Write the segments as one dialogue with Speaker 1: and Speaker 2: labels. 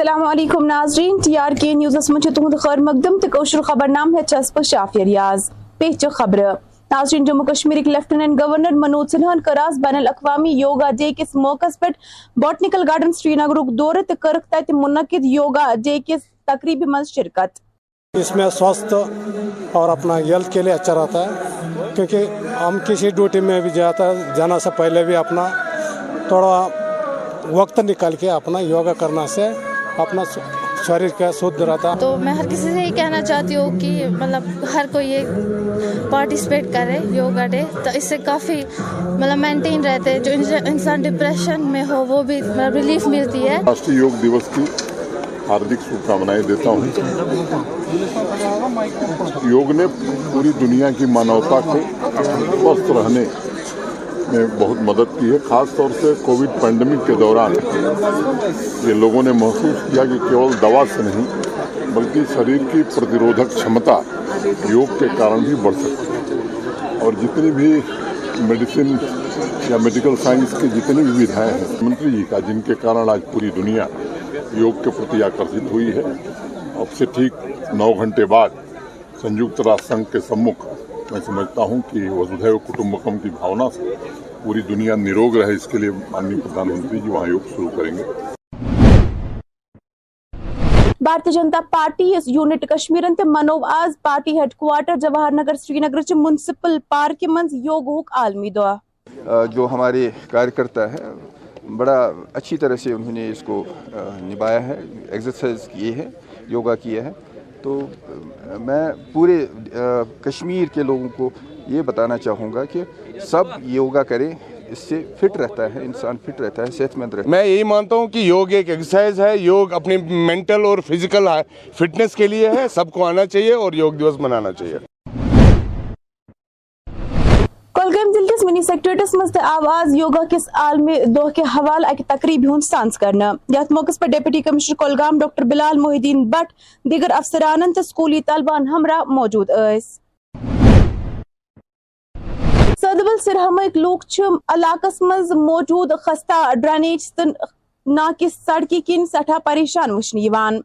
Speaker 1: السلام علیکم ناظرین، ٹی آر کے نیوزس من تہد خیر مقدم تو کوشر خبر نام ہے چس پہ شافیہ ریاض، پیچ خبر۔ ناظرین، جموں کشمیر لیفٹیننٹ گورنر منوج سنہن کراس بین الاقوامی یوگا ڈے کس موقع پہ باٹنیکل گارڈن سری نگر دورہ تو کرک تت منعقد یوگا ڈے کس تقریب من شرکت۔
Speaker 2: اس میں سوستھ اور اپنا ہیلتھ کے لیے اچھا رہتا ہے، کیونکہ ہم کسی ڈیوٹی میں بھی جاتا ہے، جانا سے پہلے بھی اپنا تھوڑا وقت نکال کے اپنا یوگا کرنا سے اپنا شریر کا شدھ رہتا
Speaker 3: تو میں ہر کسی سے یہ کہنا چاہتی ہوں کہ مطلب ہر کوئی یہ پارٹیسپیٹ کرے یوگا ڈے تو اس سے کافی مطلب مینٹین رہتے۔ جو انسان ڈپریشن میں ہو وہ بھی مطلب ریلیف ملتی ہے۔
Speaker 4: راشٹری یوگ دیوس کی ہاردک شبکامنائیں دیتا ہوں۔ یوگ نے پوری دنیا کی مانوتا کو سوستھ رہنے میں بہت مدد کی ہے، خاص طور سے کووڈ پینڈمک کے دوران۔ یہ لوگوں نے محسوس کیا کہ کیول دوا سے نہیں، بلکہ شریر کی پرتیرودھک چھمتا یوگ کے کارن بھی بڑھ سکتی ہے۔ اور جتنی بھی میڈیسن یا میڈیکل سائنس کی جتنی بھی ودھائیں ہیں، منتری جی کا، جن کے کارن آج پوری دنیا یوگ کے پرتی آکرشت ہوئی ہے۔ اب سے ٹھیک نو گھنٹے بعد سنجکت راشٹر سنگھ کے سمکھ میں سمجھتا ہوں کہ وسودھیو کٹمبکم کی بھاونا سے پوری دنیا نروگ رہے اس کے لیے ماننی پردھان منتری جی وہاں یوگ شروع کریں گے۔
Speaker 1: بھارتی جنتا پارٹی اس یونٹ کشمیرن تے منو آز party headquarter Jawahar Nagar Srinagar چ منسپل پارک منز یوگ ہوک عالمی دعا۔
Speaker 5: جو ہمارے کاریہ کرتا ہے بڑا اچھی طرح سے انہوں نے اس کو نبھایا ہے ایکسرسائز کیے ہیں یوگا کیا ہے۔ تو میں پورے کشمیر کے لوگوں کو یہ بتانا چاہوں گا کہ سب یوگا کریں، اس سے فٹ رہتا ہے، انسان فٹ رہتا ہے، صحت مند رہتا
Speaker 6: ہے۔ میں یہی مانتا ہوں کہ یوگ ایک ایکسرسائز ہے، یوگ اپنی مینٹل اور فزیکل فٹنس کے لیے ہے، سب کو آنا چاہیے اور یوگ دیوس منانا چاہیے
Speaker 1: کولگام ضلع کس منی سیکٹریٹس مز آواز یوگا کس عالمی دہ کے حوالہ اکہ تقریب ہند سانس کرنا۔ یت موقع پر deputy commissioner Kulgam doctor Bilal Mohiuddin Bhat, دیگر افسران تو سکولی طلبان ہمراہ موجود اس سدبل سرہمک لوک علاقس مز موجود خستہ ڈرینیج تو ناقص سڑکی کن سٹھا پریشان وچھن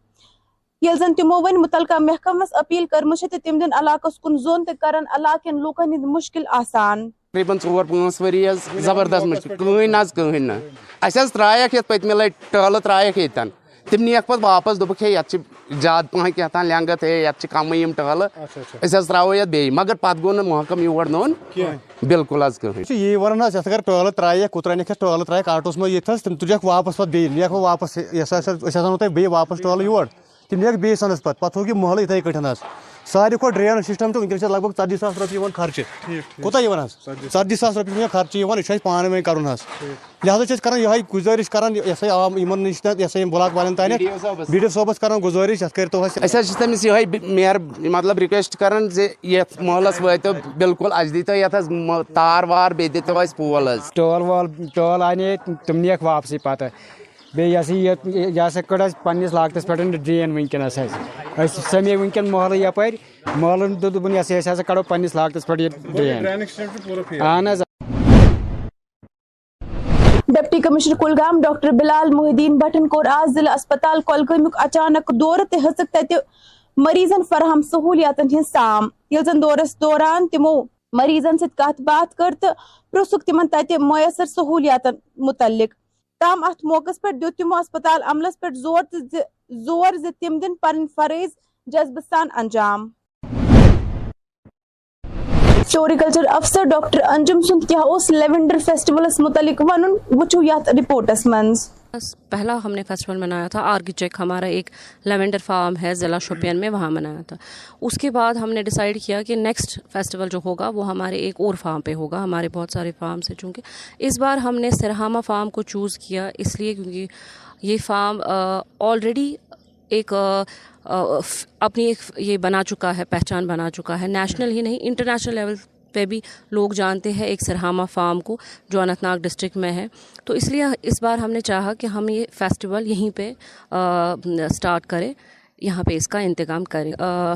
Speaker 1: یل زن تمو ون متعلقہ محکمس اپیل کرمچ تم دن علاقس کن زون تو کرن علاقن لوکن ہند مشکل آسان۔
Speaker 7: تقریباً ژور پانٛژھ ؤری حظ زبردست مُشکل کٕہٕنۍ نہ حظ کٕہٕنۍ نہٕ اَسہِ حظ ترٛایَکھ یَتھ پٔتمہِ لَٹہِ ٹٲلہٕ ترٛایَکھ ییٚتٮ۪ن تِم نِیَکھ پَتہٕ واپَس دوٚپُکھ ہے یَتھ چھِ زیادٕ پَہَم کینٛہہ تام لٮ۪نٛگٕتھ ہے یَتھ چھِ کَمٕے یِم ٹٲلہٕ أسۍ حظ ترٛاوو یَتھ بیٚیہِ مگر پَتہٕ گوٚو نہٕ محکم یور نوٚن بِلکُل حظ کٕہٕنۍ
Speaker 8: یی وَنان حظ یَتھ اگر ٹٲلہٕ ترٛایَکھ کوٗتاہ أنِکھ اَسہِ ٹٲلہٕ ترٛایَکھ آٹوَس منٛز ییٚتہِ حظ تِم تُجَکھ واپَس پَتہٕ بیٚیہِ نِیَکھ واپَس یہِ ہسا أسۍ اَنو تۄہہِ بیٚیہِ واپَس ٹٲلہٕ یور تِم نِیَکھ بیٚیہِ سَنَس پَتہٕ پَتہٕ تھوٚوُکھ یہِ محلہٕ یِتھَے کٲٹھۍ حظ ساروی کھۄتہٕ ڈرٛین سِسٹَم تہٕ وٕنکٮ۪ن چھِ لگ بگ ژتجی ساس رۄپیہِ یِوان خرچہٕ۔ کوٗتاہ یِوان حظ؟ ژتجی ساس۔ رۄپیہِ چھِ خرچہٕ یِوان یہِ چھُ اَسہِ پانہٕ ؤنۍ کَرُن حظ۔ لہٰذا چھِ أسۍ کَران یِہوٚے گُزٲرِش کَران یہِ ہسا عوام یِمَن نِش یہِ ہسا یِم بٕلاک والٮ۪ن
Speaker 7: تانٮ۪تھ
Speaker 8: بی ڈی او صٲبَس کَران گُزٲرِش یَتھ کٔرۍتو اَسہِ
Speaker 7: أسۍ حظ چھِ تٔمِس یِہوٚے مہر مطلب رِکوٮ۪سٹ کَران زِ یَتھ محلَس وٲتِو بِلکُل اَسہِ دیٖتو یَتھ حظ تار وار بیٚیہِ دِتو اَسہِ پول حظ۔
Speaker 9: ٹٲل وٲل ٹٲل اَنے تِم نِیَکھ واپسٕے پَتہٕ۔ بیٚیہِ یہِ ہسا یہِ یہِ ہسا کٔڑ اَسہِ پنٛنِس لاگتَس پٮ۪ٹھ ڈرٛین وٕنکٮ۪نَس حظ أسۍ سَمے وٕنکٮ۪ن محلہٕ یَپٲرۍ محلَن دوٚپ دوٚپُن یہِ ہسا أسۍ ہسا کَڑو پنٛنِس لاگتَس پٮ۪ٹھ یہِ ڈرٛین۔ اہن حظ۔
Speaker 1: Deputy commissioner Kulgam doctor Bilal Mohiuddin button کور آز ضلع اسپتال کولگامک اچانک دورہ تہ ہسک تتہ مریضن فراہم سہولیاتن ہند سام۔ یل زن دورس دوران تمو مریضن ست کت بات کر تو پرسک تمن تتہ میسر سہولیاتن متعلق۔ تام ات موقع پہ دیت تمو ہسپتال عملس پہ زور زور زم دن پن فرائض جذبہ سان انجام۔ فلوریکلچر افسر ڈاکٹر انجم سند کیا اس لیونڈر فیسٹیولس متعلق ون وچو یت رپورٹس منز۔
Speaker 10: پہلا ہم نے فیسٹیول منایا تھا. آرگی چیک ہمارا ایک لیونڈر فارم ہے، ضلع شوپین میں وہاں منایا تھا. اس کے بعد ہم نے ڈیسائیڈ کیا کہ نیکسٹ فیسٹیول جو ہوگا وہ ہمارے ایک اور فارم پہ ہوگا، ہمارے بہت سارے فارمس ہیں چونکہ اس بار ہم نے سرہامہ فارم کو چوز کیا، اس لیے کیونکہ یہ فارم آلریڈی ایک اپنی ایک یہ بنا چکا ہے، پہچان بنا چکا ہے نیشنل ہی نہیں انٹرنیشنل لیول پہ بھی لوگ جانتے ہیں ایک سرہامہ فارم کو، جو انت ناگ ڈسٹرکٹ میں ہے۔ تو اس لیے اس بار ہم نے چاہا کہ ہم یہ فیسٹیول یہیں پہ اسٹارٹ کریں، یہاں پہ اس کا انتظام کریں۔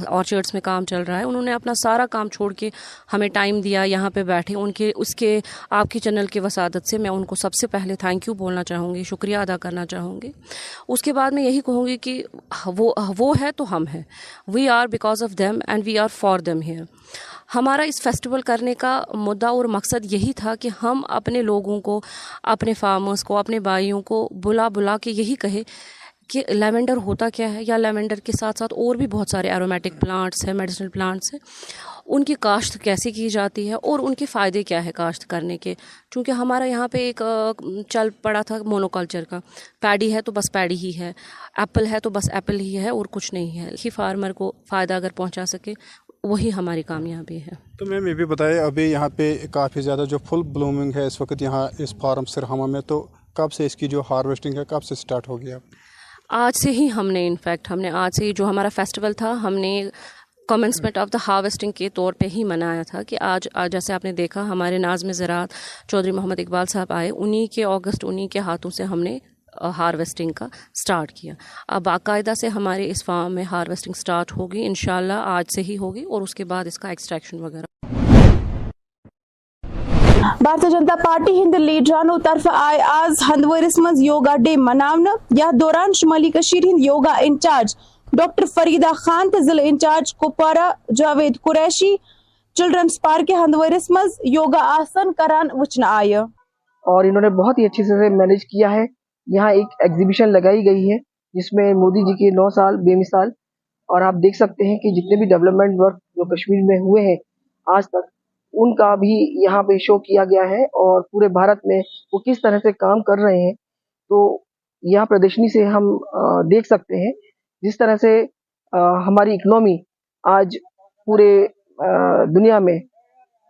Speaker 10: آرچڈس میں کام چل رہا ہے۔ انہوں نے اپنا سارا کام چھوڑ کے ہمیں ٹائم دیا، یہاں پہ بیٹھے۔ ان کے، اس کے، آپ کے چینل کے وسادت سے میں ان کو سب سے پہلے تھینک یو بولنا چاہوں گی، شکریہ ادا کرنا چاہوں گی۔ اس کے بعد میں یہی کہوں گی کہ وہ وہ ہے تو ہم ہیں۔ We are because of them and we are for them here ہمارا اس فیسٹیول کرنے کا مدعا اور مقصد یہی تھا کہ ہم اپنے لوگوں کو، اپنے فارمرس کو، اپنے بھائیوں کو بلا بلا کے یہی کہے کہ لیونڈر ہوتا کیا ہے یا لیونڈر کے ساتھ ساتھ اور بھی بہت سارے ایرومیٹک پلانٹس ہیں میڈیسنل پلانٹس ہیں۔ ان کی کاشت کیسے کی جاتی ہے اور ان کے فائدے کیا ہے کاشت کرنے کے؟ چونکہ ہمارا یہاں پہ ایک، چل پڑا تھا مونوکلچر کا۔ پیڈی ہے تو بس پیڈی ہی ہے۔ ایپل ہے تو بس ایپل ہی ہے اور کچھ نہیں ہے۔ ہی فارمر کو فائدہ اگر پہنچا سکے وہی ہماری کامیابی ہے۔
Speaker 11: تو میم یہ بھی بتائیے ابھی یہاں پہ کافی زیادہ جو فل بلومنگ ہے اس وقت یہاں اس فارم سرہما میں تو کب سے اس کی جو ہارویسٹنگ ہے کب سے سٹارٹ ہو گیا؟
Speaker 10: آج سے ہی ہم نے انفیکٹ ہم نے آج سے ہی جو ہمارا فیسٹیول تھا ہم نے کمنسمنٹ آف دا ہارویسٹنگ کے طور پہ ہی منایا تھا کہ آج جیسے آپ نے دیکھا ہمارے نازم زراعت چودھری محمد اقبال صاحب آئے انہی کے اگست انہی کے ہاتھوں سے ہم نے ہارویسٹنگ کا سٹارٹ کیا۔ اب باقاعدہ سے ہمارے اس فارم میں ہارویسٹنگ سٹارٹ ہوگی انشاءاللہ آج سے ہی ہوگی اور اس کے بعد اس کا ایکسٹریکشن وغیرہ۔
Speaker 1: بھارتی جنتا پارٹی ہند لیڈرانو طرف آئے آز ہندورس مز یوگا ڈے مناونا یا دوران شمالی کشیر ہند یوگا انچارج ڈاکٹر فریدہ خان تو ضلع in-charge Kupwara Javed Qureshi. Children's park ہندورس مز یوگا آسن کران وچنا آئے اور
Speaker 12: انہوں نے بہت ہی اچھے سے مینج کیا ہے۔ یہاں ایک ایگزیبیشن لگائی گئی ہے، جس میں مودی جی کے نو سال بے مثال، اور آپ دیکھ سکتے ہیں کہ جتنے بھی ڈیولپمنٹ ورک جو کشمیر میں ہوئے ہیں آج تک، ان کا بھی یہاں پہ شو کیا گیا ہے اور پورے بھارت میں وہ کس طرح سے کام کر رہے ہیں۔ تو یہاں پردرشنی سے ہم دیکھ سکتے ہیں جس طرح سے ہماری اکنومی آج پورے دنیا میں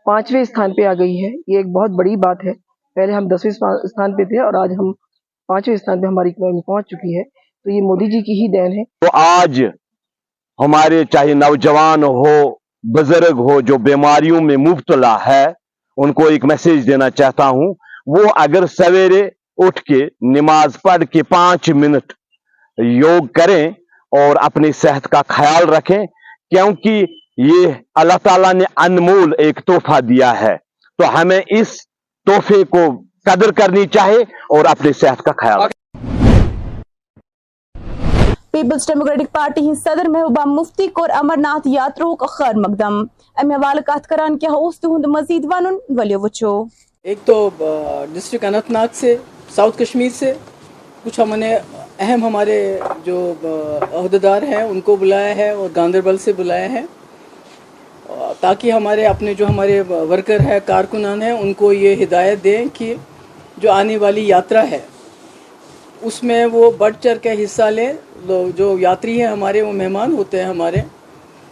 Speaker 12: پانچویں استھان پہ آ گئی ہے۔ یہ ایک بہت بڑی بات ہے۔ پہلے ہم دسویں استھان پہ تھے اور آج ہم پانچویں استھان میں ہماری اکنامی پہنچ چکی ہے۔ تو یہ مودی جی کی ہی دین ہے۔ تو
Speaker 13: آج ہمارے چاہے نوجوان ہو، بزرگ ہو، جو بیماریوں میں مبتلا ہے، ان کو ایک میسیج دینا چاہتا ہوں۔ وہ اگر سویرے اٹھ کے، نماز پڑھ کے پانچ منٹ یوگ کریں اور اپنی صحت کا خیال رکھیں، کیونکہ یہ اللہ تعالیٰ نے انمول ایک تحفہ دیا ہے۔ تو ہمیں اس تحفے کو قدر کرنی چاہے اور اپنے صحت کا خیال رکھے
Speaker 1: پیپلز ڈیموکریٹک پارٹی ہند صدر محبوبہ مفتی کور امرناتھ کا خیر مقدم۔ امی حوالہ کت کران کیا اس تہند مزید ونن ولیو وچو
Speaker 14: ایک تو ڈسٹرکٹ اننت ناگ سے ساؤتھ کشمیر سے کچھ ہم نے اہم ہمارے جو عہدیدار ہیں ان کو بلایا ہے اور گاندربل سے بلایا ہے۔ تاکہ ہمارے اپنے جو ہمارے ورکر ہے کارکنان ہیں ان کو یہ ہدایت دیں کہ جو آنے والی یاترا ہے، اس میں وہ بڑھ چڑھ کے حصہ لیں جو یاتری ہیں ہمارے، وہ مہمان ہوتے ہیں ہمارے۔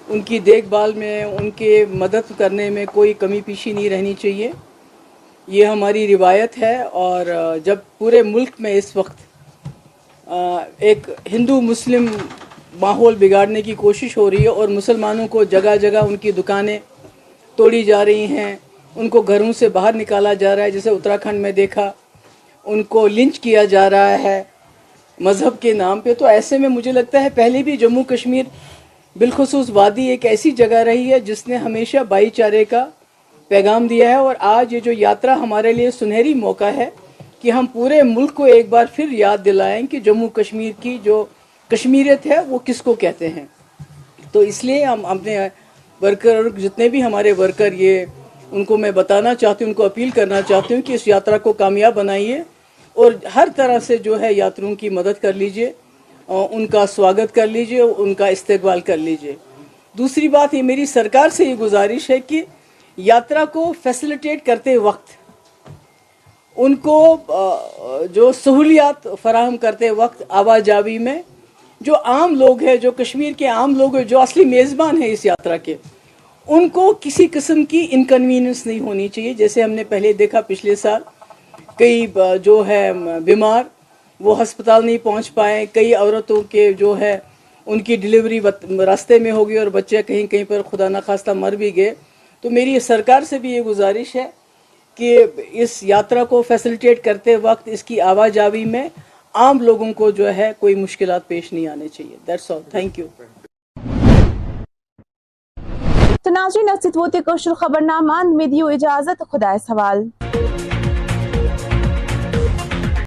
Speaker 14: ان کی دیکھ بھال میں، ان کے مدد کرنے میں کوئی کمی پیشی نہیں رہنی چاہیے۔ یہ ہماری روایت ہے اور جب پورے ملک میں اس وقت ایک ہندو مسلم ماحول بگاڑنے کی کوشش ہو رہی ہے اور مسلمانوں کو جگہ جگہ ان کی دکانیں توڑی جا رہی ہیں۔ ان کو گھروں سے باہر نکالا جا رہا ہے، جیسے اتراکھنڈ میں دیکھا، ان کو لنچ کیا جا رہا ہے مذہب کے نام پہ۔ تو ایسے میں مجھے لگتا ہے پہلے بھی جموں کشمیر بالخصوص وادی ایک ایسی جگہ رہی ہے جس نے ہمیشہ بھائی چارے کا پیغام دیا ہے۔ اور آج یہ جو یاترا ہمارے لیے سنہری موقع ہے کہ ہم پورے ملک کو ایک بار پھر یاد دلائیں کہ جموں کشمیر کی جو کشمیریت ہے، وہ کس کو کہتے ہیں۔ تو اس لیے ہم اپنے ورکر اور جتنے بھی ہمارے ورکر یہ ان کو میں بتانا چاہتی ہوں، ان کو اپیل کرنا چاہتی ہوں کہ اس یاترا کو کامیاب بنائیے اور ہر طرح سے جو ہے یاتروں کی مدد کر لیجیے ان کا سواگت کر لیجیے ان کا استقبال کر لیجیے۔ دوسری بات یہ، میری سرکار سے یہ گزارش ہے کہ یاترا کو فیسلیٹیٹ کرتے وقت، ان کو جو سہولیات فراہم کرتے وقت آواجاوی میں، جو عام لوگ ہیں، جو کشمیر کے عام لوگ ہیں، جو اصلی میزبان ہیں اس یاترا کے ان کو کسی قسم کی انکنوینئنس نہیں ہونی چاہیے۔ جیسے ہم نے پہلے دیکھا پچھلے سال، کئی جو ہے بیمار، وہ ہسپتال نہیں پہنچ پائے۔ کئی عورتوں کے جو ہے، ان کی ڈیلیوری راستے میں ہوگی اور بچے کہیں کہیں پر خدا نخواستہ مر بھی گئے۔ تو میری سرکار سے بھی یہ گزارش ہے کہ اس یاترا کو فیسلٹیٹ کرتے وقت اس کی آواز آوی میں عام لوگوں کو جو ہے، کوئی مشکلات پیش نہیں آنے چاہیے۔ دیٹس آل تھینک یو
Speaker 1: تو ناظرین خبر نامہ امید یو اجازت خدا سوال۔